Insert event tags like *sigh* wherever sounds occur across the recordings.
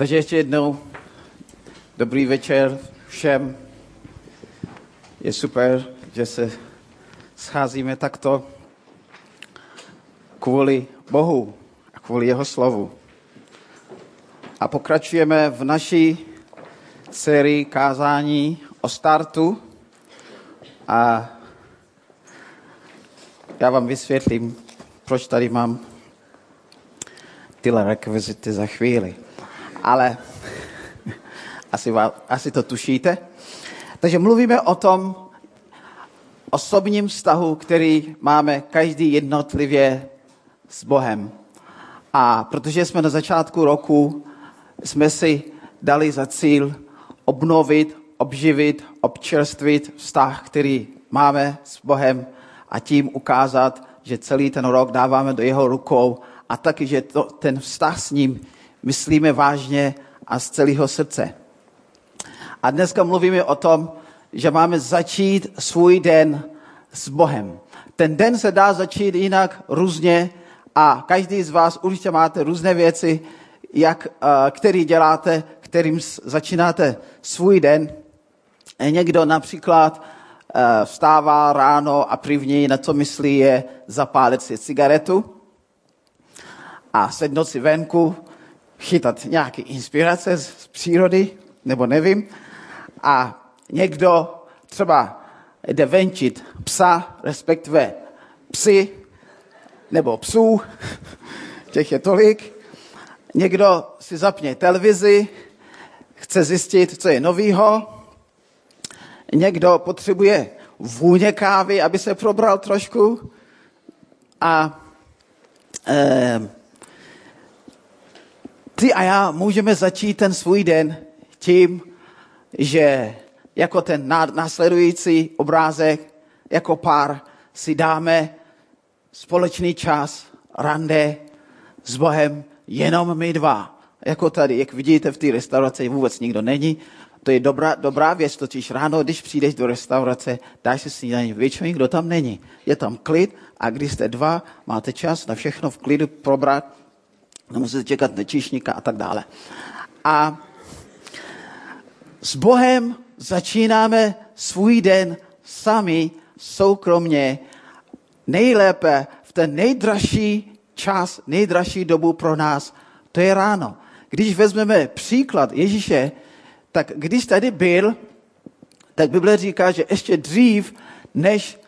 Takže ještě jednou dobrý večer všem. Je super, že se scházíme takto kvůli Bohu a kvůli jeho slovu. A pokračujeme v naší sérii kázání o startu a já vám vysvětlím, proč tady mám tyhle rekvizity za chvíli. Ale *laughs* asi, asi to tušíte. Takže mluvíme o tom osobním vztahu, který máme každý jednotlivě s Bohem. A protože jsme na začátku roku, jsme si dali za cíl obnovit, obživit, občerstvit vztah, který máme s Bohem a tím ukázat, že celý ten rok dáváme do jeho rukou a taky, že to, ten vztah s ním myslíme vážně a z celého srdce. A dneska mluvíme o tom, že máme začít svůj den s Bohem. Ten den se dá začít jinak různě a každý z vás určitě máte různé věci, jak, eh, který děláte, kterým začínáte svůj den. Někdo například eh, vstává ráno a první, na co myslí, je zapálit si cigaretu a sednout si venku, chytat nějaké inspirace z přírody, nebo nevím. A někdo třeba jde venčit psa, respektive psy, nebo psů, *laughs* těch je tolik. Někdo si zapne televizi, chce zjistit, co je novýho. Někdo potřebuje vůně kávy, aby se probral trošku. A eh, ty a já můžeme začít ten svůj den tím, že jako ten následující obrázek, jako pár si dáme společný čas, rande s Bohem, jenom my dva. Jako tady, jak vidíte v té restauraci, vůbec nikdo není. To je dobrá, dobrá věc, totiž ráno, když přijdeš do restaurace, dáš si snídaní, většinou nikdo tam není. Je tam klid a když jste dva, máte čas na všechno v klidu probrat, nemusíte čekat na číšníka a tak dále. A s Bohem začínáme svůj den sami, soukromně, nejlépe v ten nejdražší čas, nejdražší dobu pro nás, to je ráno. Když vezmeme příklad Ježíše, tak když tady byl, tak Bible říká, že ještě dřív, než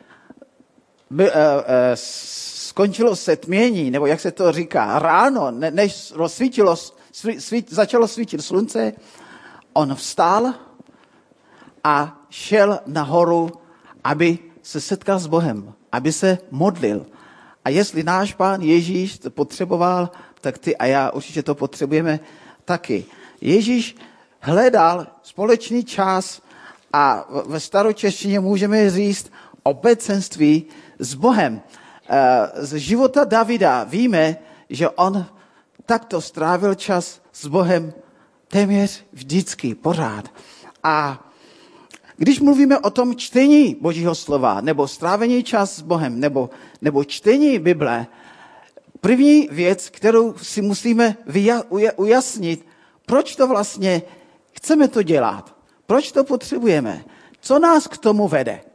skončilo setmění, nebo jak se to říká, ráno, ne, než rozsvítilo, svít, začalo svítit slunce, on vstal a šel nahoru, aby se setkal s Bohem, aby se modlil. A jestli náš pán Ježíš to potřeboval, tak ty a já určitě to potřebujeme taky. Ježíš hledal společný čas a ve staročeštině můžeme říct obecenství s Bohem. Eh, z života Davida víme, že on takto strávil čas s Bohem téměř vždycky, pořád. A když mluvíme o tom čtení Božího slova, nebo strávení čas s Bohem, nebo, nebo čtení Bible, první věc, kterou si musíme ujasnit, proč to vlastně chceme to dělat, proč to potřebujeme, co nás k tomu vede.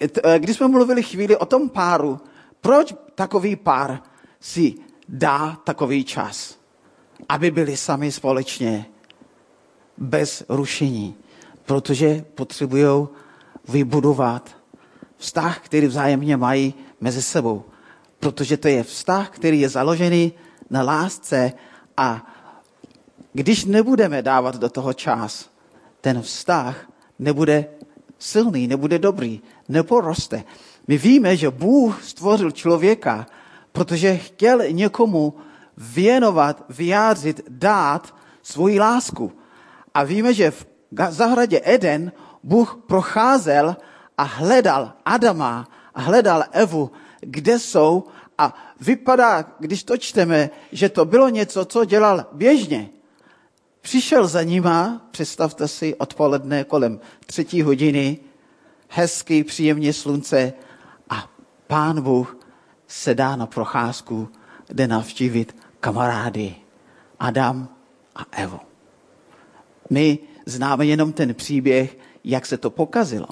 Eh, když jsme mluvili chvíli o tom páru, proč takový pár si dá takový čas, aby byli sami společně, bez rušení, protože potřebují vybudovat vztah, který vzájemně mají mezi sebou. Protože to je vztah, který je založený na lásce a když nebudeme dávat do toho čas, ten vztah nebude silný, nebude dobrý, neporoste. My víme, že Bůh stvořil člověka, protože chtěl někomu věnovat, vyjádřit, dát svoji lásku. A víme, že v zahradě Eden Bůh procházel a hledal Adama a hledal Evu, kde jsou a vypadá, když to čteme, že to bylo něco, co dělal běžně. Přišel za nima, představte si, odpoledne kolem třetí hodiny, hezký, příjemně slunce a pán Bůh se dá na procházku, jde navštívit kamarády Adam a Evo. My známe jenom ten příběh, jak se to pokazilo.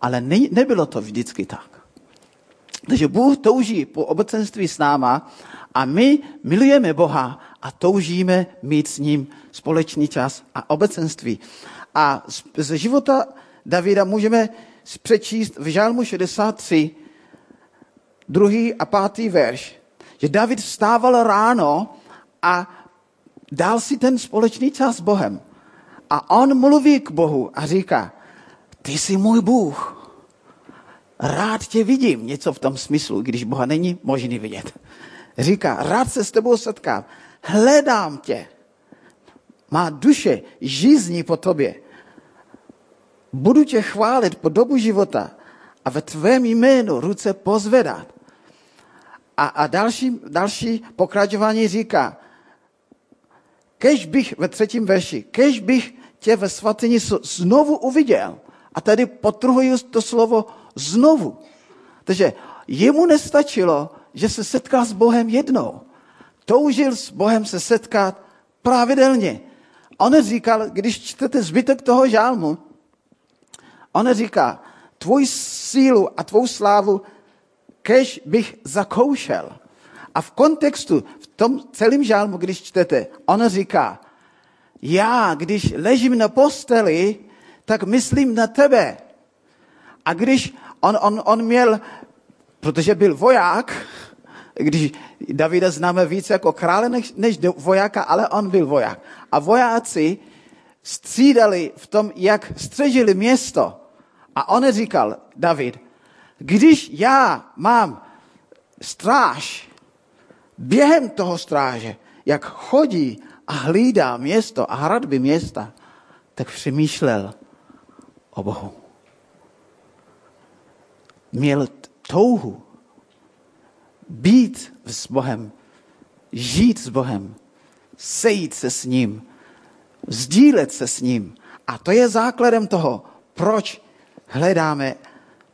Ale ne, nebylo to vždycky tak. Takže Bůh touží po obecenství s náma a my milujeme Boha a toužíme mít s ním společný čas a obecenství. A ze života Davida můžeme přečíst v Žálmu 63, druhý a pátý verš, že David vstával ráno a dal si ten společný čas s Bohem. A on mluví k Bohu a říká, ty jsi můj Bůh. Rád tě vidím. Něco v tom smyslu, když Boha není možný vidět. Říká, rád se s tebou setkám. Hledám tě. Má duše žízní po tobě. Budu tě chválit po dobu života a ve tvém jménu ruce pozvedat. A, a další, další pokračování říká, kež bych, ve třetím verši, kež bych tě ve svatyni znovu uviděl. A tady potrhuji to slovo znovu. Takže jemu nestačilo, že se setká s Bohem jednou. Toužil s Bohem se setkat pravidelně. On říkal, když čtete zbytek toho žálmu, on říká, tvůj sílu a tvou slávu kež bych zakoušel. A v kontextu, v tom celém žálmu, když čtete, on říká, já, když ležím na posteli, tak myslím na tebe. A když on, on, on měl, protože byl voják, když Davida známe více jako krále než, než vojáka, ale on byl voják. A vojáci střídali v tom, jak střežili město. A on říkal, David, když já mám stráž, během toho stráže, jak chodí a hlídá město a hradby města, tak přemýšlel o Bohu. Měl touhu být s Bohem, žít s Bohem, sejít se s ním, sdílet se s ním. A to je základem toho, proč hledáme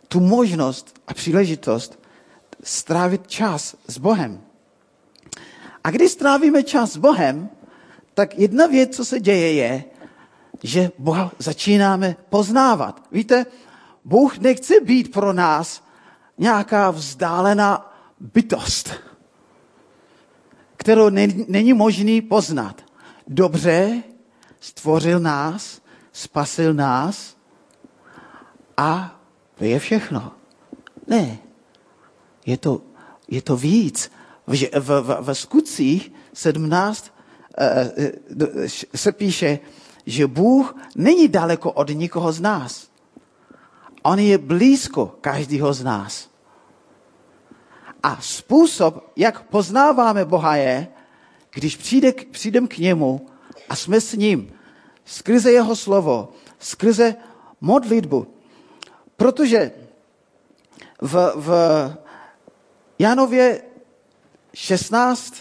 tu možnost a příležitost strávit čas s Bohem. A když strávíme čas s Bohem, tak jedna věc, co se děje, je, že Boha začínáme poznávat. Víte, Bůh nechce být pro nás nějaká vzdálená bytost, kterou není možný poznat. Dobře stvořil nás, spasil nás a to je všechno. Ne. Je to, je to víc. V, v, v, v skutcích 17 eh, eh, se píše, že Bůh není daleko od nikoho z nás. On je blízko každého z nás. A způsob, jak poznáváme Boha, je, když přijde, přijdem k němu a jsme s ním, skrze jeho slovo, skrze modlitbu. Protože v, v Janově 16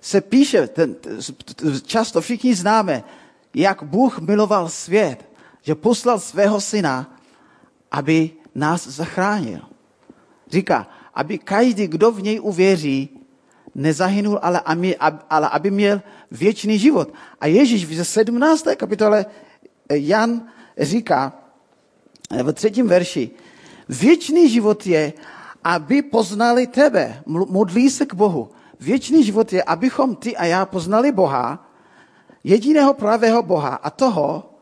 se píše, ten, často všichni známe, jak Bůh miloval svět, že poslal svého syna, aby nás zachránil. Říká, aby každý, kdo v něj uvěří, nezahynul, ale aby, ale aby měl věčný život. A Ježíš v 17. kapitole Jan říká v třetím verši, věčný život je, aby poznali tebe. Modlí se k Bohu. Věčný život je, abychom ty a já poznali Boha, jediného pravého Boha a toho,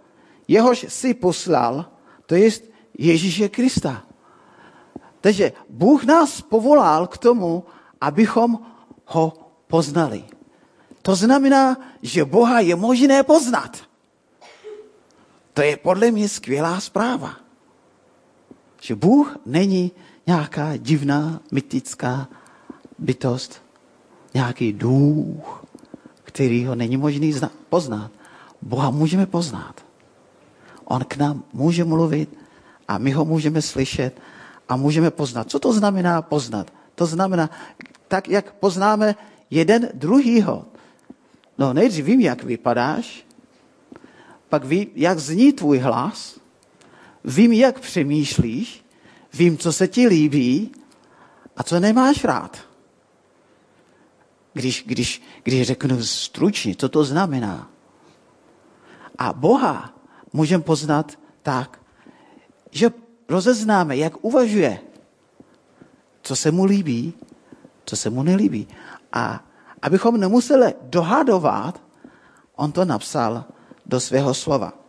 jehož si poslal, to je Ježíše Krista. Takže Bůh nás povolal k tomu, abychom ho poznali. To znamená, že Boha je možné poznat. To je podle mě skvělá zpráva. Že Bůh není nějaká divná, mytická bytost, nějaký duch, který ho není možný poznat. Boha můžeme poznat. On k nám může mluvit a my ho můžeme slyšet a můžeme poznat. Co to znamená poznat? To znamená, tak jak poznáme jeden druhýho. No nejdřív vím, jak vypadáš, pak vím, jak zní tvůj hlas, vím, jak přemýšlíš, vím, co se ti líbí a co nemáš rád. když, když, když řeknu stručně, co to znamená. A Boha můžeme poznat tak, že rozeznáme, jak uvažuje, co se mu líbí, co se mu nelíbí. A abychom nemuseli dohadovat, on to napsal do svého slova.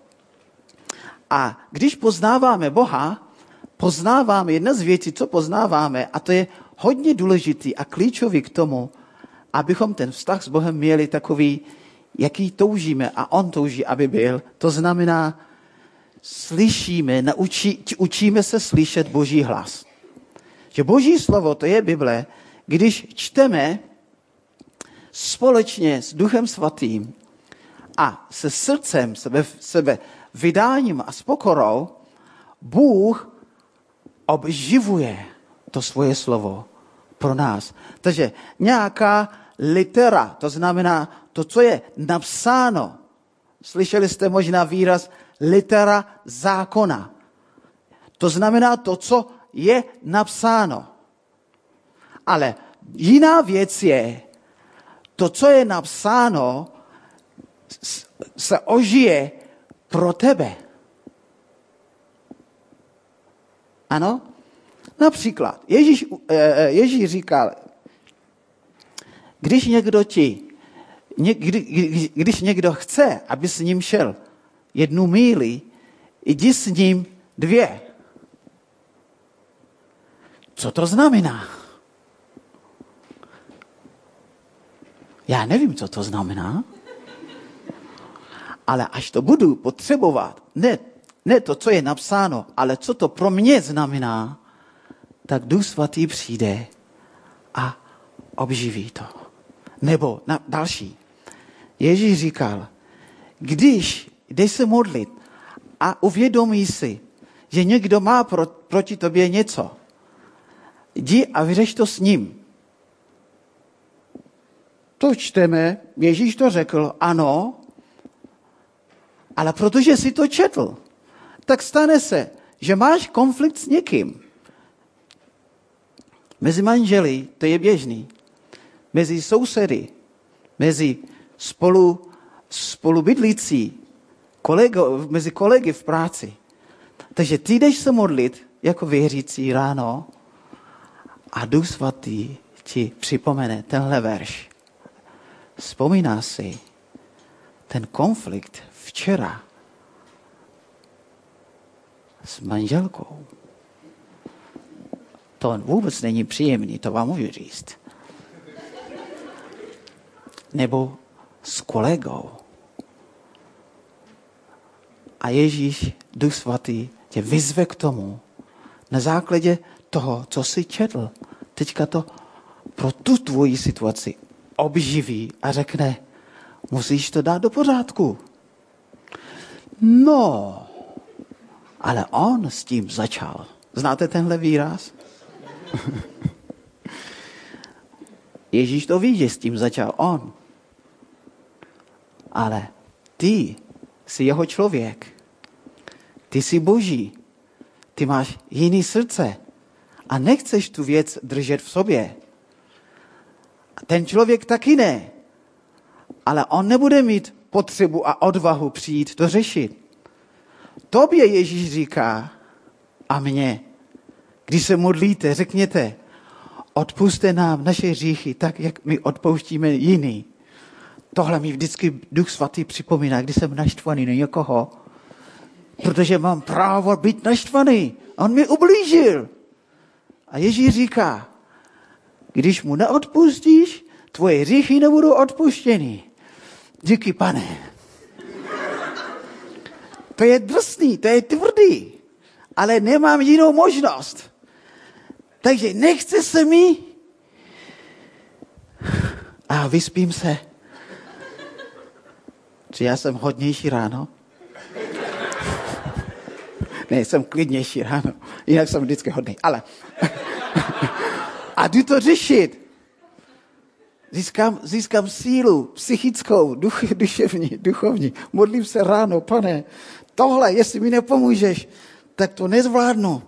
A když poznáváme Boha, poznáváme jedna z věcí, co poznáváme, a to je hodně důležitý a klíčový k tomu, abychom ten vztah s Bohem měli takový, jaký toužíme a on touží, aby byl. To znamená, slyšíme, naučí, učíme se slyšet Boží hlas. Že Boží slovo, to je Bible, když čteme společně s Duchem Svatým a se srdcem, sebe, sebe vydáním a s pokorou, Bůh obživuje to svoje slovo pro nás. Takže nějaká litera, to znamená to, co je napsáno. Slyšeli jste možná výraz litera zákona. To znamená to, co je napsáno. Ale jiná věc je, to, co je napsáno, se ožije pro tebe. Ano? Například, Ježíš, eh, eh, Ježíš říkal, když někdo ti, kdy, když někdo chce, aby s ním šel jednu míli, jdi s ním dvě. Co to znamená? Já nevím, co to znamená, ale až to budu potřebovat, ne, ne to, co je napsáno, ale co to pro mě znamená, tak Duch Svatý přijde a obživí to. Nebo na, další. Ježíš říkal, když jdeš se modlit a uvědomí si, že někdo má pro, proti tobě něco, jdi a vyřeš to s ním. To čteme, Ježíš to řekl, ano, ale protože si to četl, tak stane se, že máš konflikt s někým. Mezi manželi to je běžný. Mezi sousedy, mezi spolu, spolu bydlící, kolego, mezi kolegy v práci. Takže ty jdeš se modlit jako věřící ráno a Duch Svatý ti připomene tenhle verš. Vzpomíná si ten konflikt včera s manželkou. To vůbec není příjemný, to vám můžu říct. Nebo s kolegou. A Ježíš, Duch Svatý, tě vyzve k tomu, na základě toho, co jsi četl. Teďka to pro tu tvoji situaci obživí a řekne, musíš to dát do pořádku. No, ale on s tím začal. Znáte tenhle výraz? *laughs* Ježíš to ví, že s tím začal on. Ale ty jsi jeho člověk. Ty jsi boží. Ty máš jiný srdce. A nechceš tu věc držet v sobě. A ten člověk taky ne. Ale on nebude mít potřebu a odvahu přijít to řešit. Tobě Ježíš říká a mně, když se modlíte, řekněte, odpuste nám naše hříchy tak, jak my odpouštíme jiný. Tohle mi vždycky Duch Svatý připomíná, když jsem naštvaný na někoho, protože mám právo být naštvaný. On mi ublížil. A Ježíš říká, když mu neodpustíš, tvoje hříchy nebudou odpuštěny. Díky, pane. To je drsný, to je tvrdý, ale nemám jinou možnost. Takže nechce se mi a vyspím se. Či já jsem hodnější ráno? ne, jsem klidnější ráno. Jinak jsem vždycky hodný. Ale a jdu to řešit. Získám, získám sílu psychickou, duch, *laughs* duševní, duchovní. Modlím se ráno, pane, tohle, jestli mi nepomůžeš, tak to nezvládnu.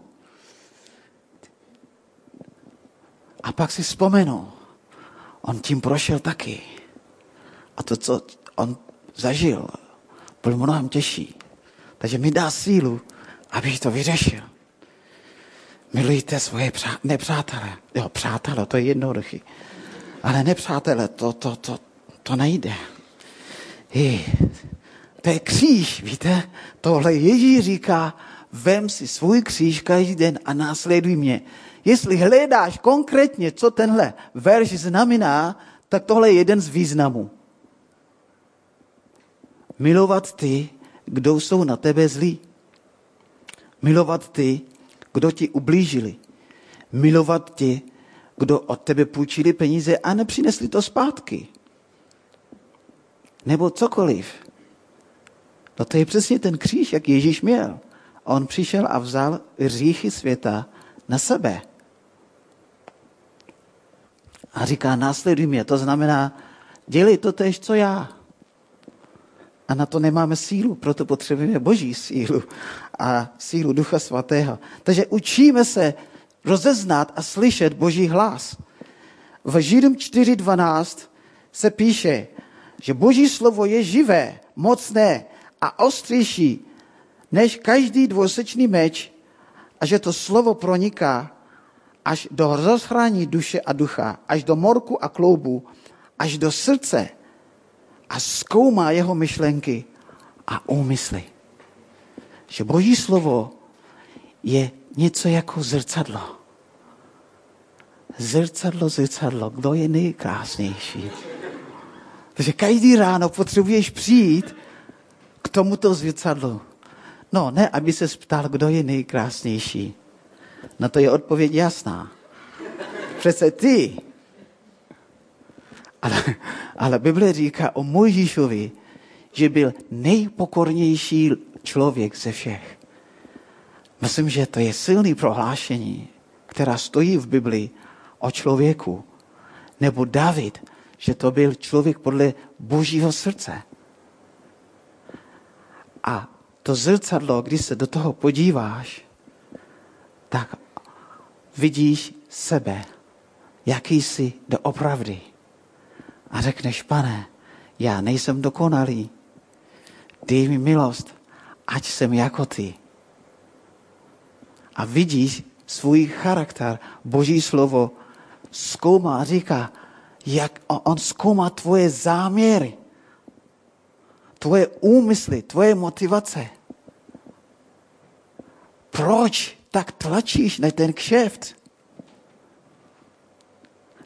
A pak si vzpomenu. on tím prošel taky. A to, co on zažil, byl mnohem těžší. Takže mi dá sílu, abych to vyřešil. Milujte svoje přá- nepřátele. Jo, přátelé, to je jednoduchý. Ale nepřátele, to, to, to, to nejde. I, to je kříž, víte? Tohle Ježíš říká, vem si svůj kříž každý den a následuj mě. Jestli hledáš konkrétně, co tenhle verš znamená, tak tohle je jeden z významů. Milovat ty, kdo jsou na tebe zlí. Milovat ty, kdo ti ublížili. Milovat ti, kdo od tebe půjčili peníze a nepřinesli to zpátky. Nebo cokoliv. No to je přesně ten kříž, jak Ježíš měl. On přišel a vzal říchy světa na sebe. A říká, následuj mě. To znamená, dělej to tež, co já. A na to nemáme sílu, proto potřebujeme boží sílu a sílu Ducha Svatého. Takže učíme se rozeznat a slyšet boží hlas. V Židům 4.12 se píše, že boží slovo je živé, mocné a ostřejší než každý dvosečný meč a že to slovo proniká až do rozhrání duše a ducha, až do morku a kloubu, až do srdce a zkoumá jeho myšlenky a úmysly. Že Boží slovo je něco jako zrcadlo. Zrcadlo, zrcadlo, kdo je nejkrásnější? Takže každý ráno potřebuješ přijít k tomuto zrcadlu. No, ne, aby se ptal, kdo je nejkrásnější. Na to je odpověď jasná. Přece ty. Ale, ale Bible říká o Mojžíšovi, že byl nejpokornější člověk ze všech. Myslím, že to je silný prohlášení, která stojí v Biblii o člověku. Nebo David, že to byl člověk podle božího srdce. A to zrcadlo, když se do toho podíváš, tak vidíš sebe, jaký jsi doopravdy. A řekneš, pane, já nejsem dokonalý. Dej mi milost, ať jsem jako ty. A vidíš svůj charakter, Boží slovo zkoumá říká, jak on zkoumá tvoje záměry, tvoje úmysly, tvoje motivace. Proč tak tlačíš na ten kšeft?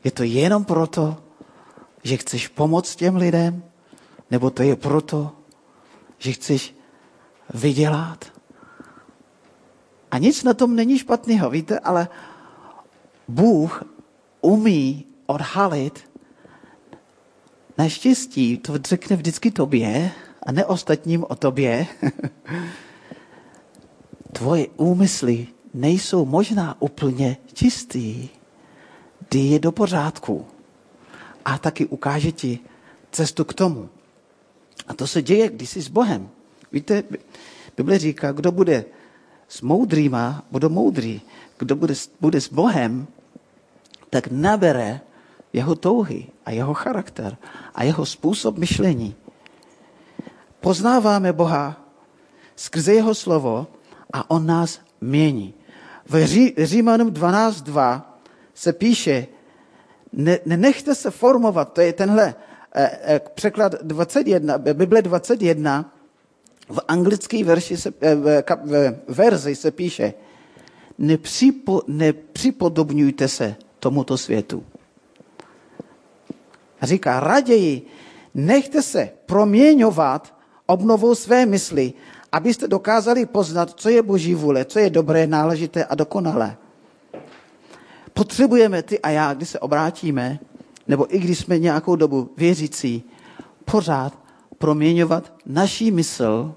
Je to jenom proto, že chceš pomoct těm lidem? Nebo to je proto, že chceš vydělat? A nic na tom není špatného, víte, ale Bůh umí odhalit Naštěstí to řekne vždycky tobě a ne ostatním o tobě. *laughs* Tvoje úmysly nejsou možná úplně čistý. Dej je do pořádku. A taky ukáže ti cestu k tomu. A to se děje, když jsi s Bohem. Víte, Bible říká, kdo bude s moudrýma, bude moudrý. Kdo bude, bude s Bohem, tak nabere jeho touhy a jeho charakter a jeho způsob myšlení. Poznáváme Boha skrze jeho slovo a on nás mění. V Ří, Římanům 12.2 se píše, ne, nenechte se formovat, to je tenhle eh, eh, překlad 21, Bible 21, v anglické verši se, eh, verzi se píše, nepřipo, nepřipodobňujte se tomuto světu. Říká, raději nechte se proměňovat obnovou své mysli, abyste dokázali poznat, co je boží vůle, co je dobré, náležité a dokonalé. Potřebujeme ty a já, když se obrátíme, nebo i když jsme nějakou dobu věřící, pořád proměňovat naší mysl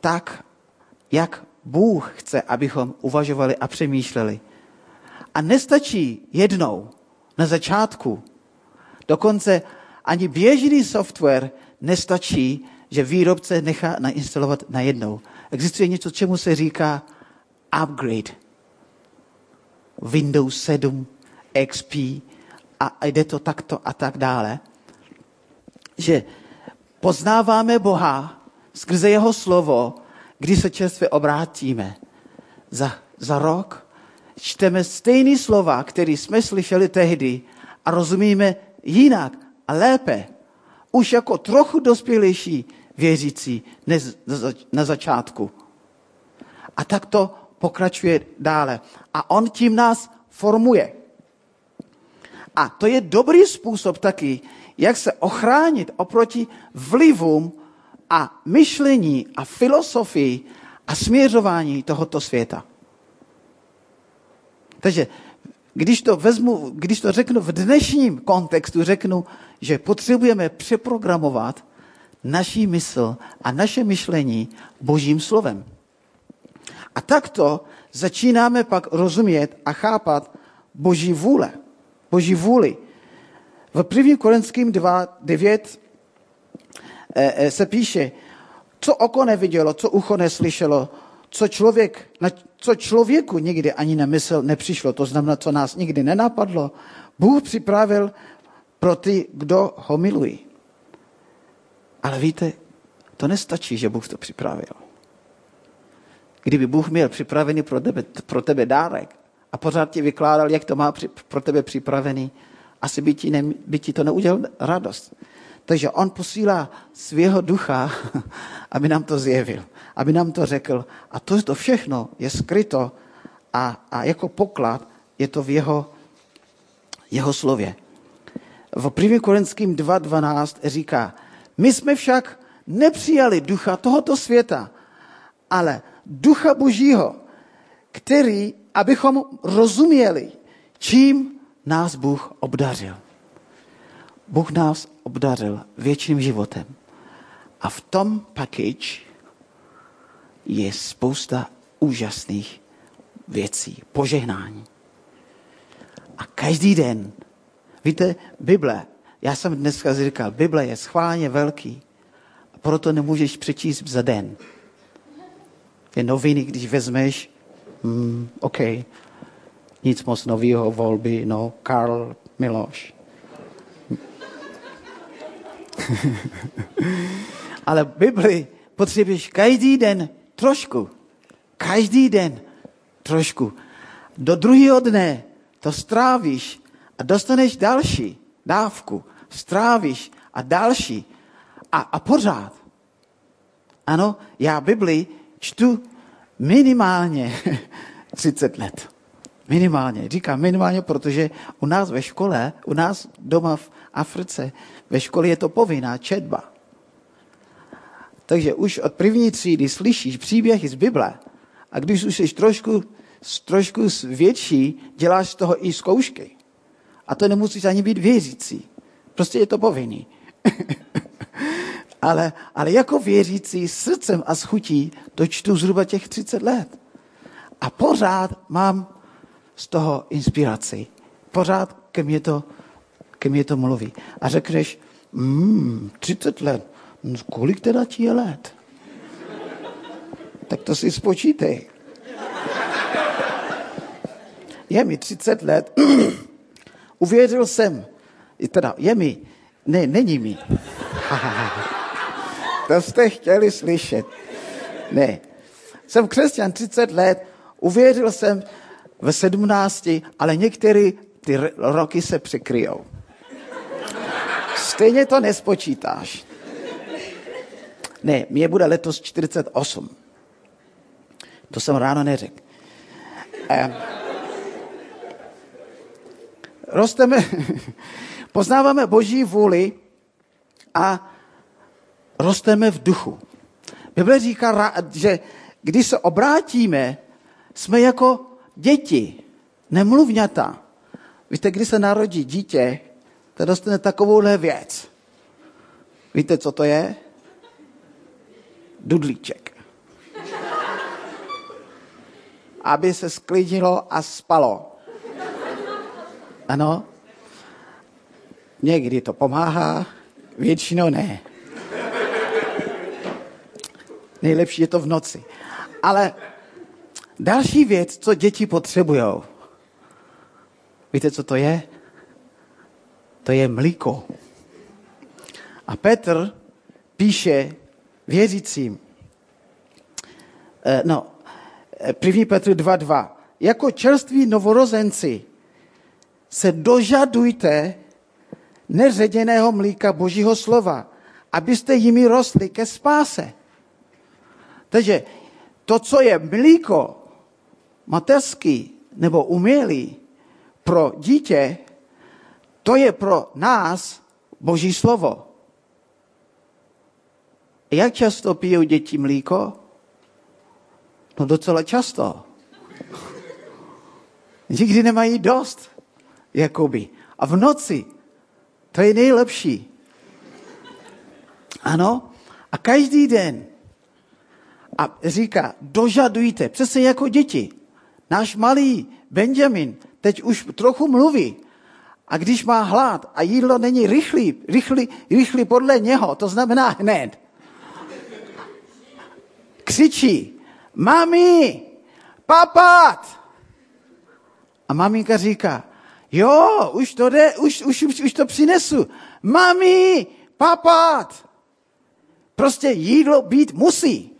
tak, jak Bůh chce, abychom uvažovali a přemýšleli. A nestačí jednou na začátku Dokonce ani běžný software nestačí, že výrobce nechá nainstalovat najednou. Existuje něco, čemu se říká upgrade. Windows 7, XP, a, a jde to takto a tak dále. Že poznáváme Boha skrze jeho slovo, když se čerstvě obrátíme. Za, za rok čteme stejný slova, které jsme slyšeli tehdy a rozumíme jinak a lépe. Už jako trochu dospělejší věřící než na začátku. A tak to pokračuje dále. A on tím nás formuje. A to je dobrý způsob taky, jak se ochránit oproti vlivům a myšlení a filosofii a směřování tohoto světa. Takže když to vezmu, když to řeknu v dnešním kontextu, řeknu, že potřebujeme přeprogramovat naší mysl a naše myšlení božím slovem. A takto začínáme pak rozumět a chápat boží vůle. Boží vůli. V 1. Korinským 2, 9 eh, eh, se píše, co oko nevidělo, co ucho neslyšelo, co, člověk, na, co člověku nikdy ani nemysl nepřišlo, to znamená, co nás nikdy nenapadlo, Bůh připravil pro ty, kdo ho milují. Ale víte, to nestačí, že Bůh to připravil. Kdyby Bůh měl připravený pro tebe, pro tebe dárek a pořád ti vykládal, jak to má pro tebe připravený, asi by ti, ne, by ti to neudělal radost. Takže on posílá svého ducha, *laughs* aby nám to zjevil, aby nám to řekl. A to, to všechno je skryto a, a jako poklad je to v jeho, jeho slově. V 1. Korinským 2.12 říká, my jsme však nepřijali ducha tohoto světa, ale ducha božího, který, abychom rozuměli, čím nás Bůh obdařil. Bůh nás obdařil věčným životem. A v tom package je spousta úžasných věcí, požehnání. A každý den, víte, Bible, já jsem dneska říkal, Bible je schválně velký, a proto nemůžeš přečíst za den. Je noviny, když vezmeš, hmm, OK, nic moc nového, volby, no, Karl Miloš. *laughs* Ale Bibli potřebuješ každý den trošku. Každý den trošku. Do druhého dne to strávíš a dostaneš další dávku. Strávíš a další. A, a pořád. Ano, já Bibli čtu minimálně *laughs* 30 let. Minimálně. Říkám minimálně, protože u nás ve škole, u nás doma v Africe, ve škole je to povinná četba. Takže už od první třídy slyšíš příběhy z Bible a když už jsi trošku, trošku větší, děláš z toho i zkoušky. A to nemusíš ani být věřící. Prostě je to povinný. *laughs* ale, ale jako věřící srdcem a schutí to čtu zhruba těch 30 let. A pořád mám z toho inspiraci. Pořád ke mně to, ke mně to mluví. A řekneš, mm, 30 let, no, kolik teda ti je let? Tak to si spočítej. Je mi 30 let, *clears throat* uvěřil jsem, teda je mi, ne, není mi. *laughs* to jste chtěli slyšet. Ne. Jsem křesťan 30 let, uvěřil jsem, v sedmnácti, ale některé ty roky se překryjou. Stejně to nespočítáš. Ne, mě bude letos 48. To jsem ráno neřekl. Eh, rosteme, *laughs* poznáváme Boží vůli a rosteme v duchu. Bible říká, že když se obrátíme, jsme jako děti, nemluvňata. Víte, když se narodí dítě, to dostane takovouhle věc. Víte, co to je? Dudlíček. Aby se sklidilo a spalo. Ano? Někdy to pomáhá, většinou ne. Nejlepší je to v noci. Ale Další věc, co děti potřebují. Víte, co to je? To je mlíko. A Petr píše věřícím, eh, no, 1. Petr 2.2. Jako čerství novorozenci se dožadujte neředěného mlíka Božího slova, abyste jimi rostli ke spáse. Takže to, co je mlíko mateřský nebo umělý pro dítě, to je pro nás Boží slovo. Jak často pijou děti mlíko? No docela často. Nikdy nemají dost, jakoby. A v noci, to je nejlepší. Ano, a každý den. A říká, dožadujte, přesně jako děti. Náš malý Benjamin teď už trochu mluví. A když má hlad a jídlo není rychlý, rychlý, rychlý podle něho, to znamená hned, křičí, mami, papat. A maminka říká, jo, už to jde, už, už, už, už to přinesu. Mami, papat. Prostě jídlo být musí.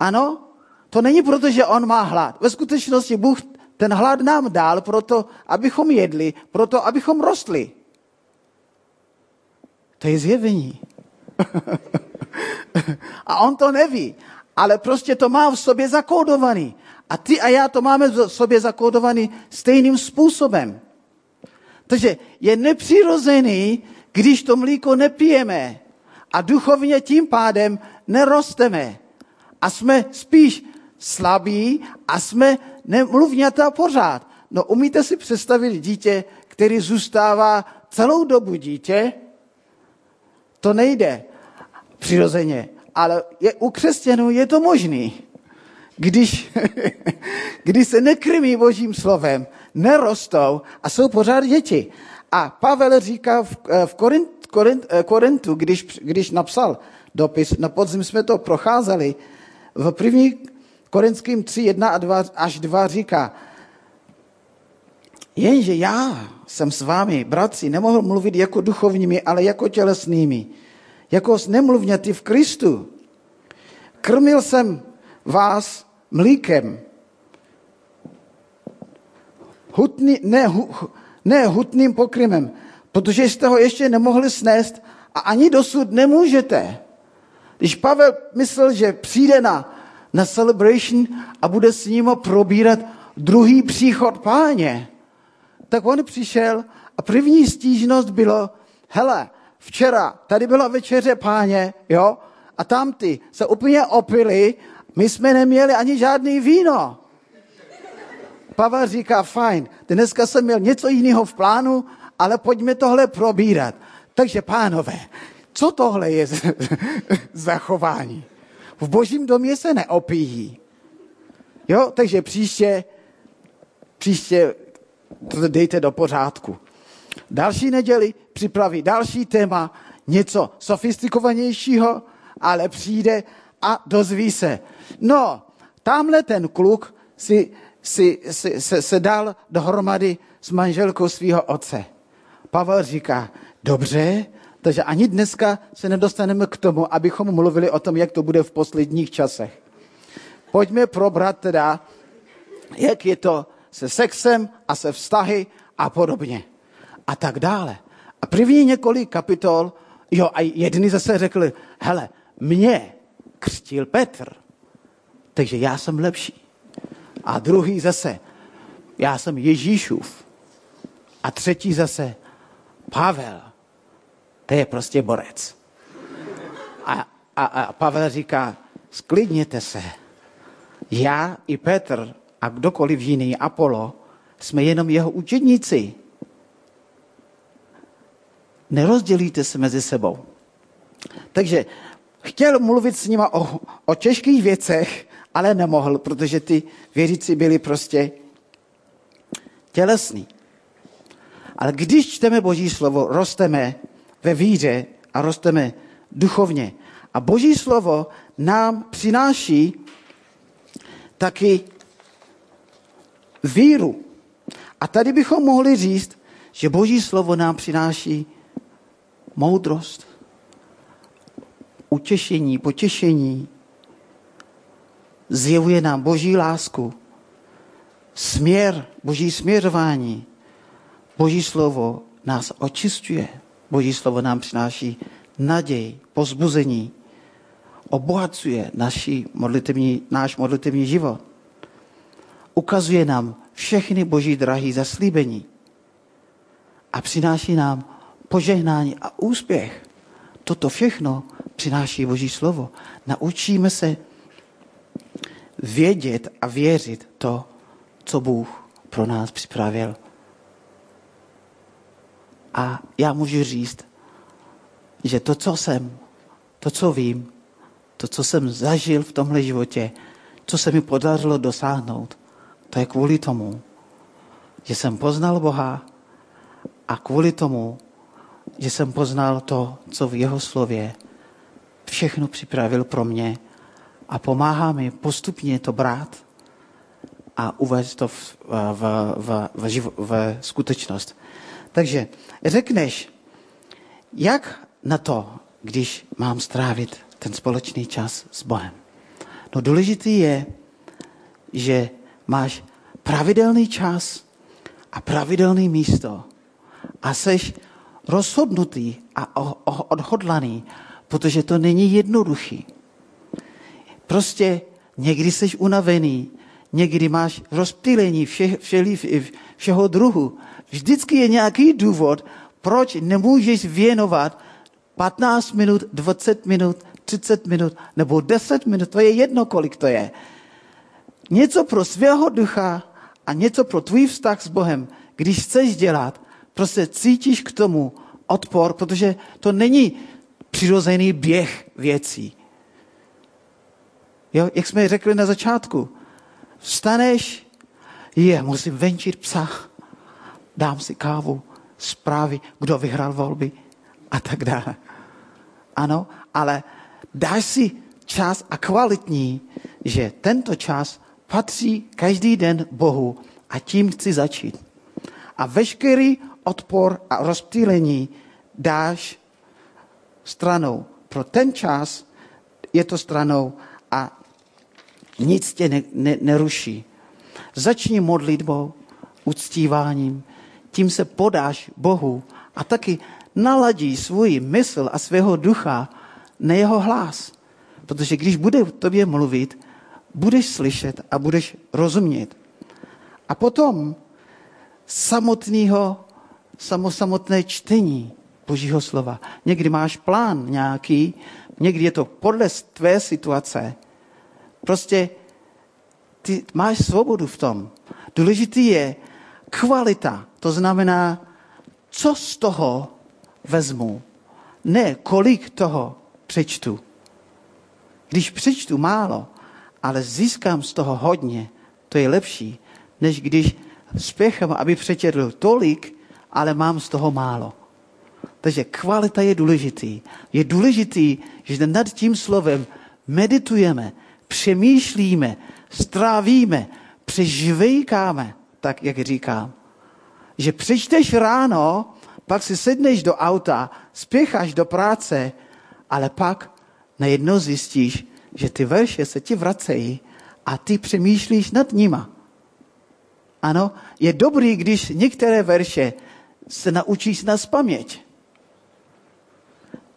Ano, to není proto, že on má hlad. Ve skutečnosti Bůh ten hlad nám dal proto, abychom jedli, proto, abychom rostli. To je zjevení. *laughs* a on to neví, ale prostě to má v sobě zakódovaný. A ty a já to máme v sobě zakódovaný stejným způsobem. Takže je nepřirozený, když to mlíko nepijeme a duchovně tím pádem nerosteme. A jsme spíš slabí a jsme nemluvňata pořád. No umíte si představit dítě, který zůstává celou dobu dítě? To nejde přirozeně, ale je, u křesťanů je to možný. Když, *laughs* když se nekrmí božím slovem, nerostou a jsou pořád děti. A Pavel říká v, v Korint, Korint, Korintu, když, když napsal dopis, na podzim jsme to procházeli, v první Korinským 3, 1 a 2 až 2 říká, jenže já jsem s vámi, bratři, nemohl mluvit jako duchovními, ale jako tělesnými, jako nemluvněty v Kristu. Krmil jsem vás mlíkem, hutný, ne, hu, ne hutným pokrymem, protože jste ho ještě nemohli snést a ani dosud nemůžete. Když Pavel myslel, že přijde na na celebration a bude s ním probírat druhý příchod páně. Tak on přišel a první stížnost bylo, hele, včera tady byla večeře páně, jo, a tam ty se úplně opili, my jsme neměli ani žádný víno. Pavel říká, fajn, dneska jsem měl něco jiného v plánu, ale pojďme tohle probírat. Takže pánové, co tohle je *laughs* za? V božím domě se neopíjí. Jo, takže příště, příště to dejte do pořádku. Další neděli připraví další téma, něco sofistikovanějšího, ale přijde a dozví se. No, tamhle ten kluk si, si, si se, se dal dohromady s manželkou svého otce. Pavel říká, dobře, takže ani dneska se nedostaneme k tomu, abychom mluvili o tom, jak to bude v posledních časech. Pojďme probrat teda, jak je to se sexem a se vztahy a podobně. A tak dále. A první několik kapitol, jo, a jedni zase řekli, hele, mě křtil Petr, takže já jsem lepší. A druhý zase, já jsem Ježíšův. A třetí zase, Pavel, to je prostě borec. A, a, a Pavel říká, sklidněte se. Já i Petr a kdokoliv jiný, Apollo, jsme jenom jeho učedníci. Nerozdělíte se mezi sebou. Takže chtěl mluvit s nima o, o těžkých věcech, ale nemohl, protože ty věřící byli prostě tělesní. Ale když čteme Boží slovo, rosteme ve víře a rosteme duchovně. A Boží slovo nám přináší taky víru. A tady bychom mohli říct, že Boží slovo nám přináší moudrost, utěšení, potěšení, zjevuje nám Boží lásku, směr, Boží směřování. Boží slovo nás očistuje. Boží slovo nám přináší naději, pozbuzení, obohacuje naši modlitevní, náš modlitevní život. Ukazuje nám všechny boží drahý zaslíbení a přináší nám požehnání a úspěch. Toto všechno přináší Boží slovo. Naučíme se vědět a věřit to, co Bůh pro nás připravil. A já můžu říct, že to, co jsem, to, co vím, to, co jsem zažil v tomhle životě, co se mi podařilo dosáhnout, to je kvůli tomu, že jsem poznal Boha a kvůli tomu, že jsem poznal to, co v jeho slově všechno připravil pro mě a pomáhá mi postupně to brát a uvést to v, v, v, v, živo, v skutečnost. Takže řekneš, jak na to, když mám strávit ten společný čas s Bohem? No důležitý je, že máš pravidelný čas a pravidelný místo a seš rozhodnutý a odhodlaný, protože to není jednoduchý. Prostě někdy jsi unavený, někdy máš rozptýlení vše, vše, všeho druhu. Vždycky je nějaký důvod, proč nemůžeš věnovat 15 minut, 20 minut, 30 minut nebo 10 minut, to je jedno, kolik to je. Něco pro svého ducha a něco pro tvůj vztah s Bohem, když chceš dělat, prostě cítíš k tomu odpor, protože to není přirozený běh věcí. Jo, jak jsme řekli na začátku, vstaneš, je, musím venčit psa, dám si kávu, zprávy, kdo vyhrál volby a tak dále. Ano, ale dáš si čas a kvalitní, že tento čas patří každý den Bohu a tím chci začít. A veškerý odpor a rozptýlení dáš stranou. Pro ten čas je to stranou a nic tě ne, ne, neruší. Začni modlitbou, uctíváním, tím se podáš Bohu a taky naladí svůj mysl a svého ducha na jeho hlas. Protože když bude v tobě mluvit, budeš slyšet a budeš rozumět. A potom samotného, samotné čtení Božího slova. Někdy máš plán nějaký, někdy je to podle tvé situace. Prostě ty máš svobodu v tom. Důležitý je kvalita. To znamená, co z toho vezmu. Ne, kolik toho přečtu. Když přečtu málo, ale získám z toho hodně, to je lepší, než když spěchám, aby přečetl tolik, ale mám z toho málo. Takže kvalita je důležitý. Je důležitý, že nad tím slovem meditujeme, přemýšlíme, strávíme, přežvejkáme, tak jak říkám. Že přečteš ráno, pak si sedneš do auta, spěcháš do práce, ale pak najednou zjistíš, že ty verše se ti vracejí a ty přemýšlíš nad nima. Ano, je dobrý, když některé verše se naučíš na spaměť.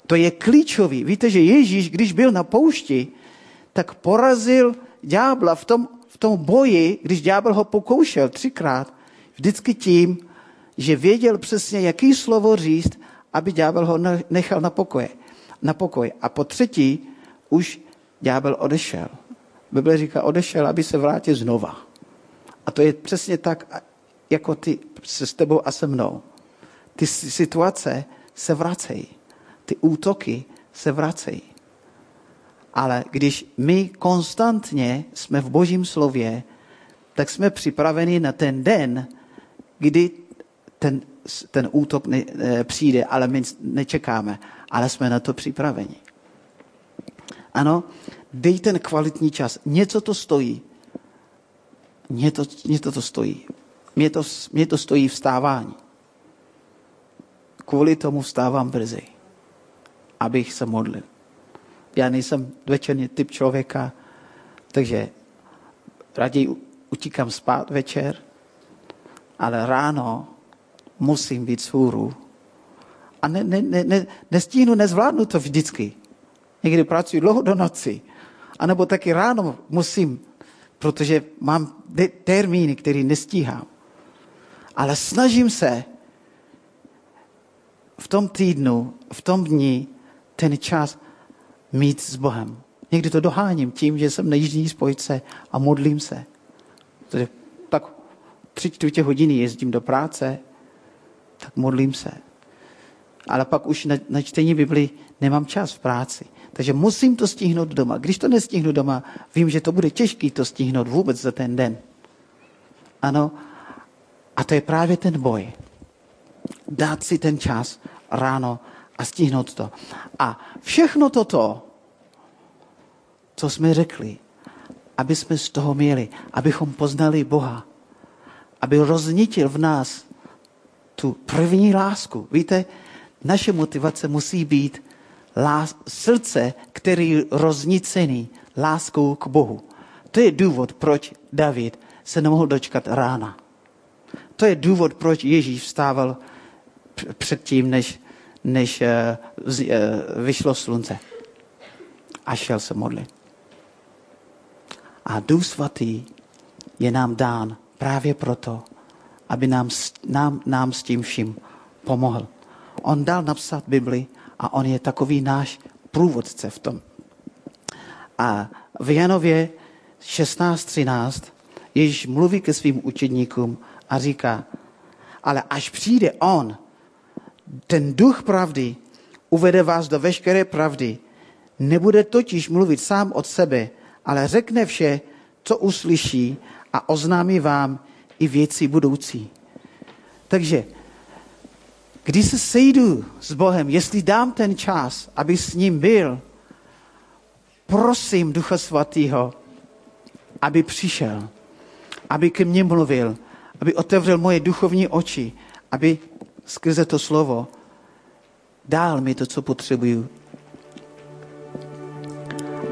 To je klíčový. Víte, že Ježíš, když byl na poušti, tak porazil ďábla v tom, v tom boji, když ďábel ho pokoušel třikrát, vždycky tím, že věděl přesně, jaký slovo říct, aby ďábel ho nechal na pokoje. Na pokoj. A po třetí už ďábel odešel. Bible říká, odešel, aby se vrátil znova. A to je přesně tak, jako ty se s tebou a se mnou. Ty situace se vracejí. Ty útoky se vracejí. Ale když my konstantně jsme v Božím slově, tak jsme připraveni na ten den, kdy ten, ten útok ne, ne, přijde, ale my nečekáme, ale jsme na to připraveni. Ano, dej ten kvalitní čas. Něco to stojí. Něco, něco to stojí. Mě to, mě to stojí vstávání. kvůli tomu vstávám brzy, abych se modlil. Já nejsem večerní typ člověka, takže raději utíkám spát večer, ale ráno musím být svůru. A ne, ne, ne, ne, nestíhnu, nezvládnu to vždycky. Někdy pracuji dlouho do noci. A nebo taky ráno musím, protože mám termíny, které nestíhám. Ale snažím se v tom týdnu, v tom dni, ten čas mít s Bohem. Někdy to doháním tím, že jsem na jižní spojce a modlím se. Tak tři čtvrtě hodiny jezdím do práce, tak modlím se. Ale pak už na, na čtení Bibli nemám čas v práci. Takže musím to stihnout doma. Když to nestihnu doma, vím, že to bude těžké to stihnout vůbec za ten den. Ano, a to je právě ten boj. Dát si ten čas ráno a stihnout to. A všechno toto, co jsme řekli, aby jsme z toho měli, abychom poznali Boha, aby roznitil v nás tu první lásku. Víte, naše motivace musí být lás, srdce, který roznicený láskou k Bohu. To je důvod, proč David se nemohl dočkat rána. To je důvod, proč Ježíš vstával předtím, než, než uh, vyšlo slunce. A šel se modlit. A Duch Svatý je nám dán právě proto, aby nám, nám, nám s tím vším pomohl. On dal napsat Bibli a on je takový náš průvodce v tom. A v Janově 16.13 Ježíš mluví ke svým učedníkům a říká, ale až přijde on, ten duch pravdy, uvede vás do veškeré pravdy. Nebude totiž mluvit sám od sebe, ale řekne vše, co uslyší a oznámí vám i věci budoucí. Takže, když se sejdu s Bohem, jestli dám ten čas, aby s ním byl, prosím Ducha Svatého, aby přišel, aby ke mně mluvil, aby otevřel moje duchovní oči, aby skrze to slovo dál mi to, co potřebuju.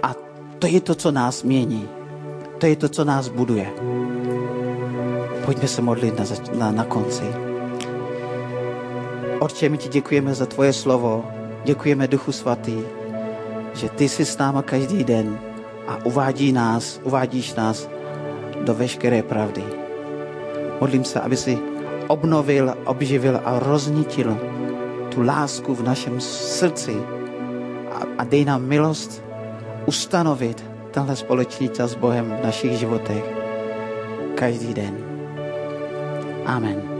A to je to, co nás mění. To je to, co nás buduje. Pojďme se modlit na, na, na konci. Otče, my ti děkujeme za tvoje slovo. Děkujeme Duchu Svatý, že ty jsi s náma každý den a uvádí nás, uvádíš nás do veškeré pravdy. Modlím se, aby si obnovil, obživil a roznitil tu lásku v našem srdci a, a dej nám milost ustanovit tenhle společný čas s Bohem v našich životech každý den. Amen.